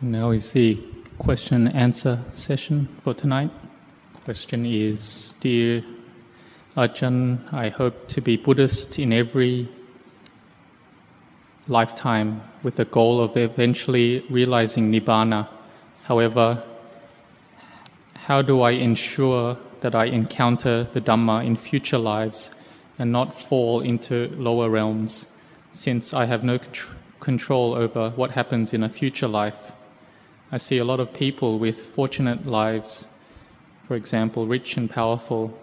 So now is the question answer session for tonight. Question is Dear Ajahn, I hope to be Buddhist in every lifetime with the goal of eventually realizing Nibbana. However, how do I ensure that I encounter the Dhamma in future lives and not fall into lower realms since I have no control over what happens in a future life? I see a lot of people with fortunate lives, for example, rich and powerful,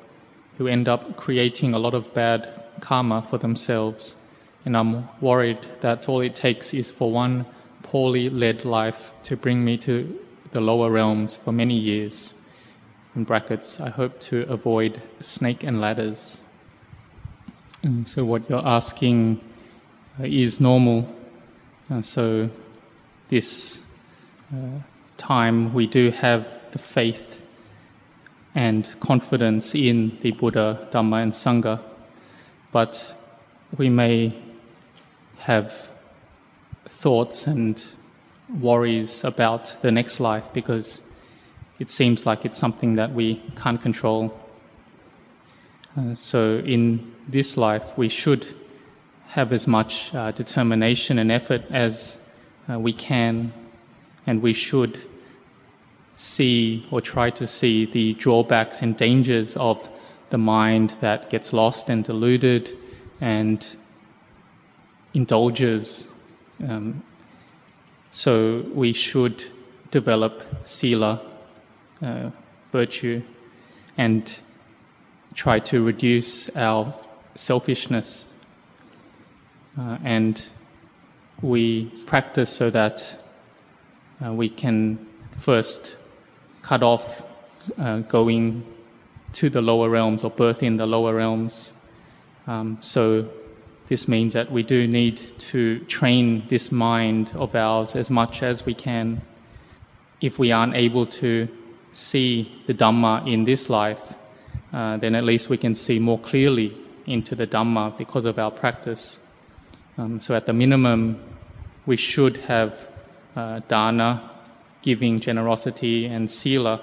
who end up creating a lot of bad karma for themselves. And I'm worried that all it takes is for one poorly led life to bring me to the lower realms for many years. In brackets, I hope to avoid snake and ladders. And so, what you're asking uh, is normal. And so, this uh, time we do have the faith and confidence in the Buddha, Dhamma, and Sangha, but we may have thoughts and worries about the next life because it seems like it's something that we can't control. Uh, so, in this life, we should have as much uh, determination and effort as uh, we can and we should see or try to see the drawbacks and dangers of the mind that gets lost and deluded and indulges. Um, so we should develop sila, uh, virtue, and try to reduce our selfishness. Uh, and we practice so that uh, we can first cut off uh, going to the lower realms or birth in the lower realms. Um, so this means that we do need to train this mind of ours as much as we can. If we aren't able to see the Dhamma in this life, uh, then at least we can see more clearly into the Dhamma because of our practice. Um, so at the minimum, we should have uh, dana, giving, generosity, and sila,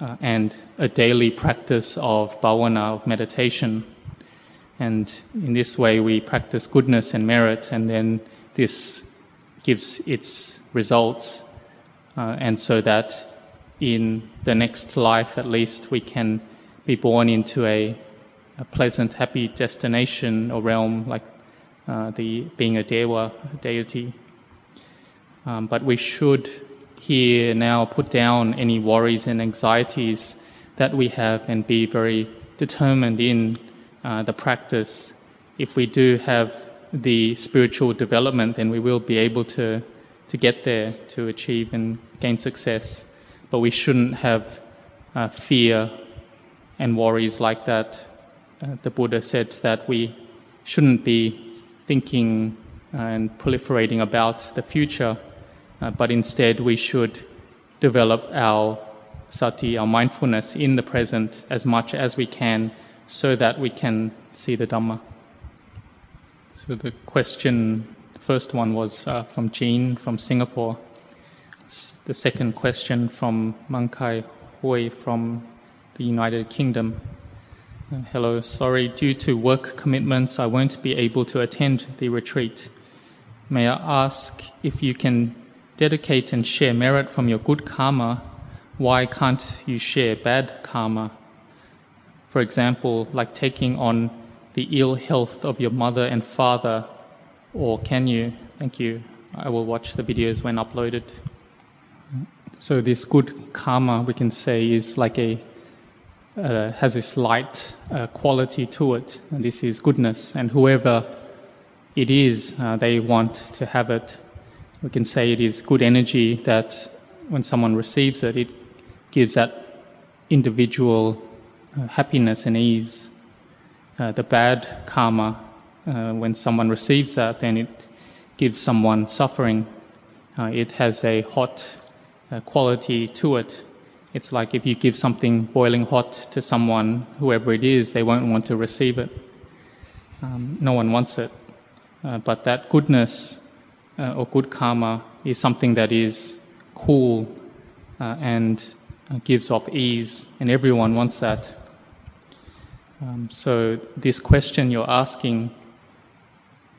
uh, and a daily practice of bhavana, of meditation. And in this way, we practice goodness and merit, and then this gives its results. Uh, and so that in the next life, at least, we can be born into a, a pleasant, happy destination or realm, like uh, the being a deva, a deity. Um, but we should here now put down any worries and anxieties that we have and be very determined in uh, the practice. If we do have the spiritual development, then we will be able to, to get there, to achieve and gain success. But we shouldn't have uh, fear and worries like that. Uh, the Buddha said that we shouldn't be thinking and proliferating about the future uh, but instead we should develop our sati, our mindfulness in the present as much as we can so that we can see the Dhamma. So the question, the first one was uh, from Jean from Singapore. The second question from Mankai Hui from the United Kingdom. Hello, sorry, due to work commitments, I won't be able to attend the retreat. May I ask if you can dedicate and share merit from your good karma, why can't you share bad karma? For example, like taking on the ill health of your mother and father, or can you? Thank you. I will watch the videos when uploaded. So this good karma, we can say, is like a uh, has this light uh, quality to it, and this is goodness. And whoever it is, uh, they want to have it we can say it is good energy that when someone receives it, it gives that individual uh, happiness and ease. Uh, the bad karma, uh, when someone receives that, then it gives someone suffering. It has a hot uh, quality to it, It's like if you give something boiling hot to someone, whoever it is, they won't want to receive it. Um, no one wants it. Uh, but that goodness uh, or good karma is something that is cool uh, and uh, gives off ease, and everyone wants that. Um, so, this question you're asking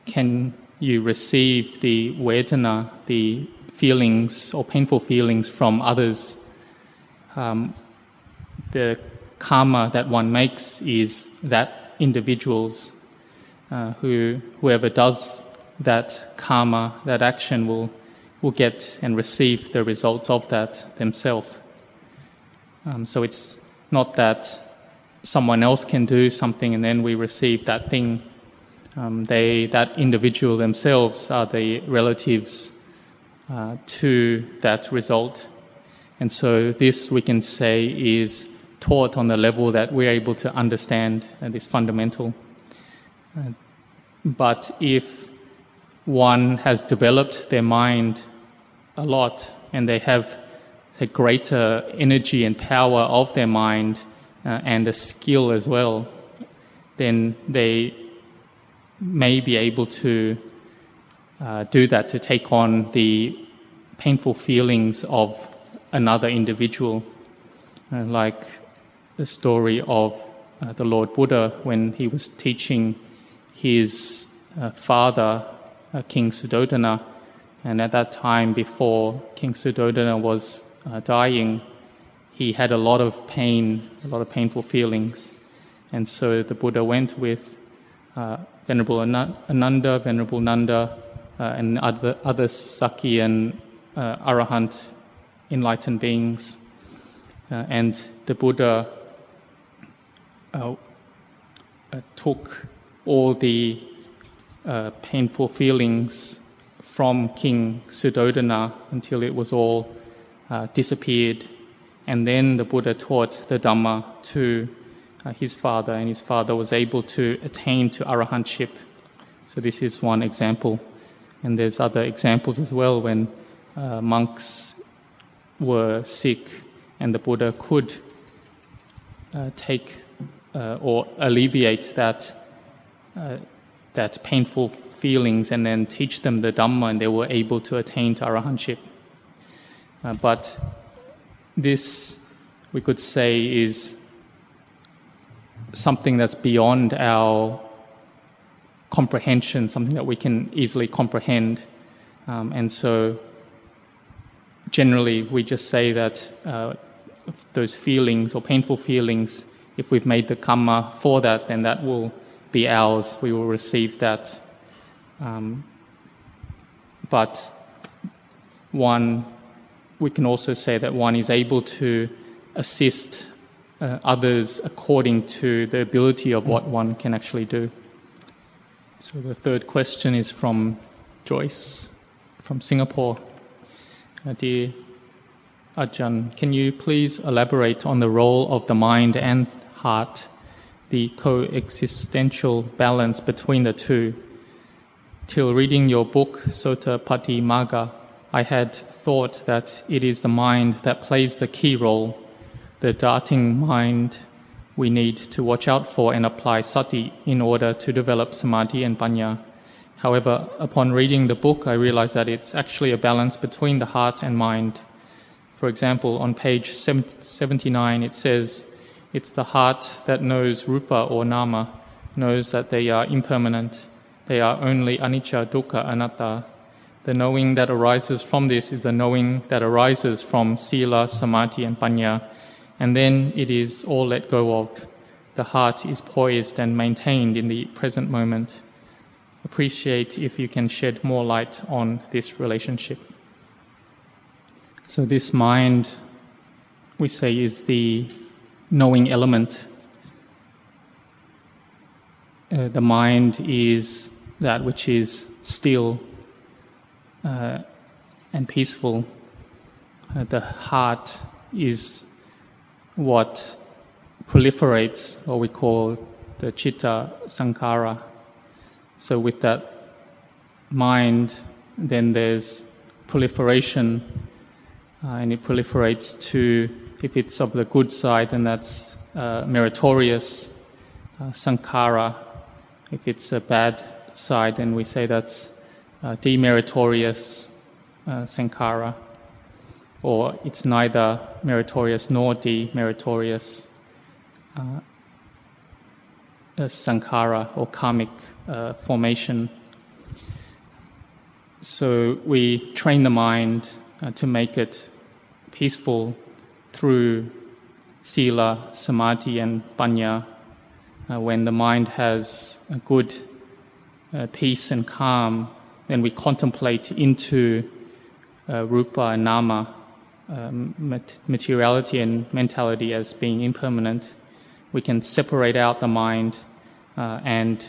can you receive the vedana, the feelings or painful feelings from others? Um, the karma that one makes is that individuals uh, who whoever does that karma, that action will will get and receive the results of that themselves. Um, so it's not that someone else can do something and then we receive that thing. Um, they, that individual themselves are the relatives uh, to that result. And so this we can say is taught on the level that we're able to understand and is fundamental. Uh, but if one has developed their mind a lot and they have a greater energy and power of their mind uh, and a skill as well, then they may be able to uh, do that to take on the painful feelings of another individual, uh, like the story of uh, the Lord Buddha when he was teaching his uh, father, uh, King Suddhodana, and at that time, before King Suddhodana was uh, dying, he had a lot of pain, a lot of painful feelings. And so the Buddha went with uh, Venerable Ananda, Venerable Nanda, and other, other Sakya and uh, Arahant enlightened beings. Uh, and the Buddha uh, uh, took all the painful feelings from King Suddhodana until it was all uh, disappeared. And then the Buddha taught the Dhamma to uh, his father, and his father was able to attain to arahantship. So this is one example. And there's other examples as well when uh, monks were sick and the Buddha could uh, take uh, or alleviate that, uh, that painful feelings and then teach them the Dhamma, and they were able to attain to arahantship. Uh, but this, we could say, is something that's beyond our comprehension, something that we can easily comprehend. Um, and so, generally, we just say that uh, those feelings or painful feelings, if we've made the karma for that, then that will be ours. We will receive that um, but one, we can also say that one is able to assist uh, others according to the ability of what one can actually do. So the third question is from Joyce from Singapore. Dear Ajahn, can you please elaborate on the role of the mind and heart, the coexistential balance between the two? Till reading your book, Sotapatimagga, I had thought that it is the mind that plays the key role, the darting mind we need to watch out for and apply sati in order to develop samadhi and panya. However, upon reading the book, I realized that it's actually a balance between the heart and mind. For example, on page 79, it says, It's the heart that knows rupa or nama, knows that they are impermanent they are only anicca, dukkha, anatta. The knowing that arises from this is the knowing that arises from sila, samadhi, and panya. And then it is all let go of. The heart is poised and maintained in the present moment. Appreciate if you can shed more light on this relationship. So, this mind, we say, is the knowing element. Uh, the mind is that which is still uh, and peaceful. Uh, the heart is what proliferates, what we call the chitta sankhara. So, with that mind, then there's proliferation, uh, and it proliferates to If it's of the good side, then that's uh, meritorious uh, sankhara. If it's a bad side, then we say that's uh, demeritorious uh, sankhara. Or it's neither meritorious nor demeritorious uh, sankhara or karmic uh, formation. So we train the mind uh, to make it peaceful through sila, samadhi, and panya. Uh, when the mind has a good uh, peace and calm, then we contemplate into uh, rupa and nama, um, materiality and mentality as being impermanent. We can separate out the mind uh, and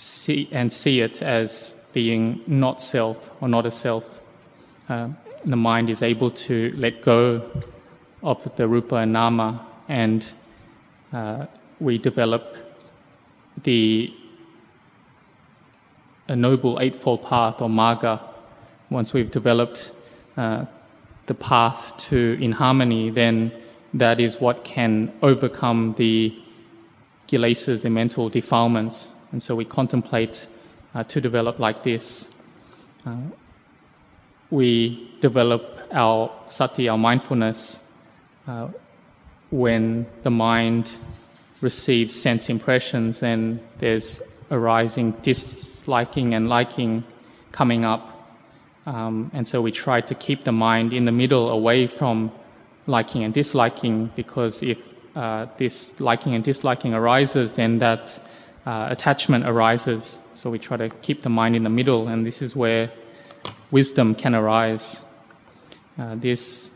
see and see it as being not self or not a self. Uh, the mind is able to let go of the rupa and nama, and uh, we develop the a noble eightfold path or marga. Once we've developed uh, the path to in harmony, then that is what can overcome the kilesas and mental defilements. And so we contemplate uh, to develop like this. Uh, we develop our sati, our mindfulness, uh, when the mind receives sense impressions, then there's arising disliking and liking coming up. Um, and so we try to keep the mind in the middle away from liking and disliking because if uh, this liking and disliking arises, then that uh, attachment arises. So we try to keep the mind in the middle, and this is where wisdom can arise. Uh, this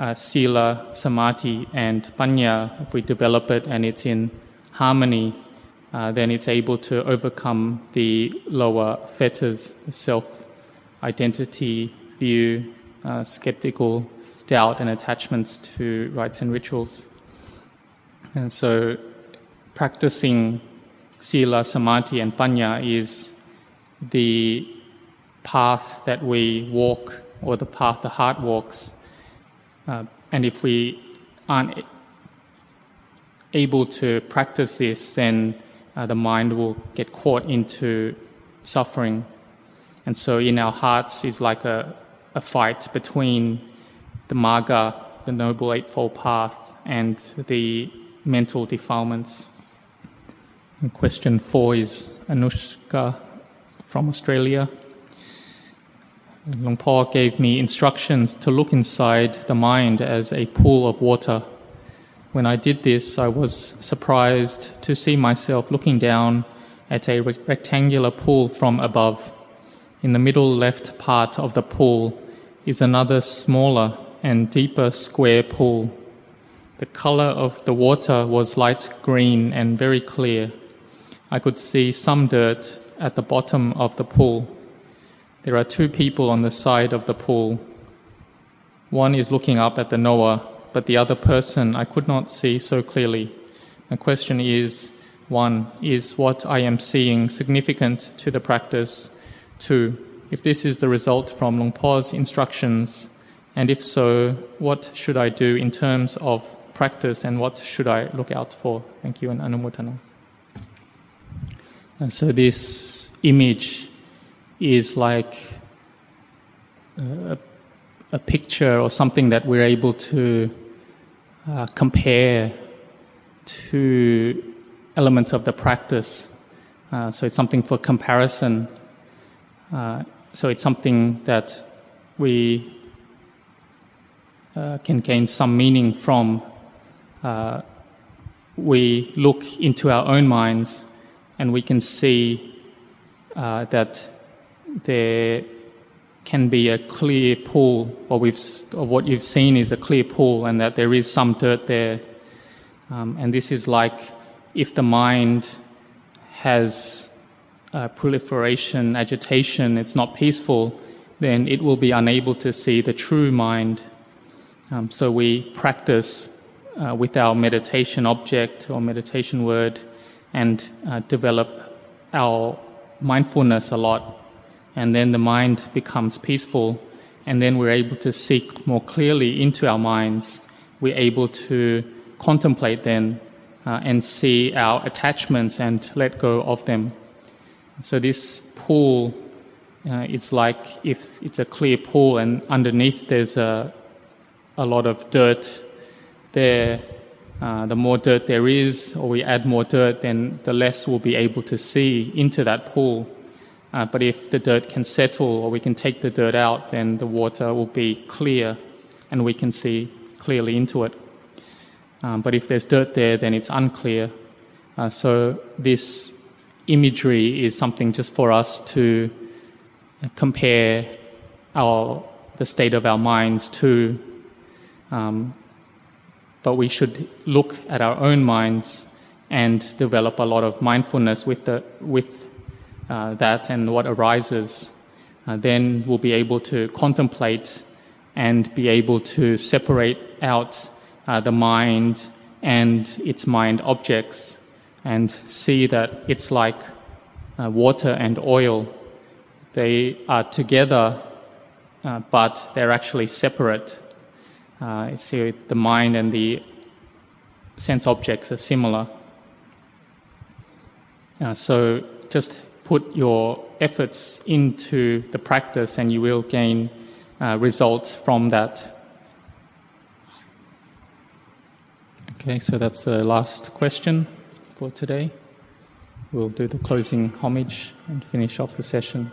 uh, sila, samadhi, and panya, if we develop it and it's in harmony, uh, then it's able to overcome the lower fetters, self identity, view, uh, skeptical doubt, and attachments to rites and rituals. And so, practicing sila, samadhi, and panya is the path that we walk or the path the heart walks. Uh, and if we aren't able to practice this, then uh, the mind will get caught into suffering. And so in our hearts is like a, a fight between the Marga, the Noble Eightfold Path, and the mental defilements. And question four is Anushka from Australia. Luang Por gave me instructions to look inside the mind as a pool of water. When I did this, I was surprised to see myself looking down at a rectangular pool from above. In the middle left part of the pool is another smaller and deeper square pool. The color of the water was light green and very clear. I could see some dirt at the bottom of the pool. There are two people on the side of the pool. One is looking up at the knower, but the other person I could not see so clearly. The question is one, is what I am seeing significant to the practice? Two, if this is the result from Luang Por's instructions, and if so, what should I do in terms of practice and what should I look out for? Thank you and Anumodana. And so this image is like a, a picture or something that we're able to uh, compare to elements of the practice. Uh, so it's something for comparison. Uh, so it's something that we uh, can gain some meaning from. Uh, we look into our own minds and we can see uh, that there can be a clear pool, what we've, or what you've seen is a clear pool, and that there is some dirt there. Um, and this is like if the mind has uh, proliferation, agitation, it's not peaceful, then it will be unable to see the true mind. Um, so we practice uh, with our meditation object or meditation word and uh, develop our mindfulness a lot and then the mind becomes peaceful and then we're able to seek more clearly into our minds. We're able to contemplate then uh, and see our attachments and let go of them. So this pool, uh, it's like if it's a clear pool and underneath there's a, a lot of dirt there. Uh, the more dirt there is, or we add more dirt, then the less we'll be able to see into that pool. Uh, but if the dirt can settle or we can take the dirt out, then the water will be clear and we can see clearly into it. Um, but if there's dirt there, then it's unclear. Uh, so this imagery is something just for us to compare our the state of our minds to. Um, but we should look at our own minds and develop a lot of mindfulness with the with uh, that and what arises. Uh, then we'll be able to contemplate and be able to separate out uh, the mind and its mind objects and see that it's like uh, water and oil. They are together, uh, but they're actually separate. Uh, see, the mind and the sense objects are similar. Uh, so just put your efforts into the practice and you will gain uh, results from that. Okay, so that's the last question for today. We'll do the closing homage and finish off the session.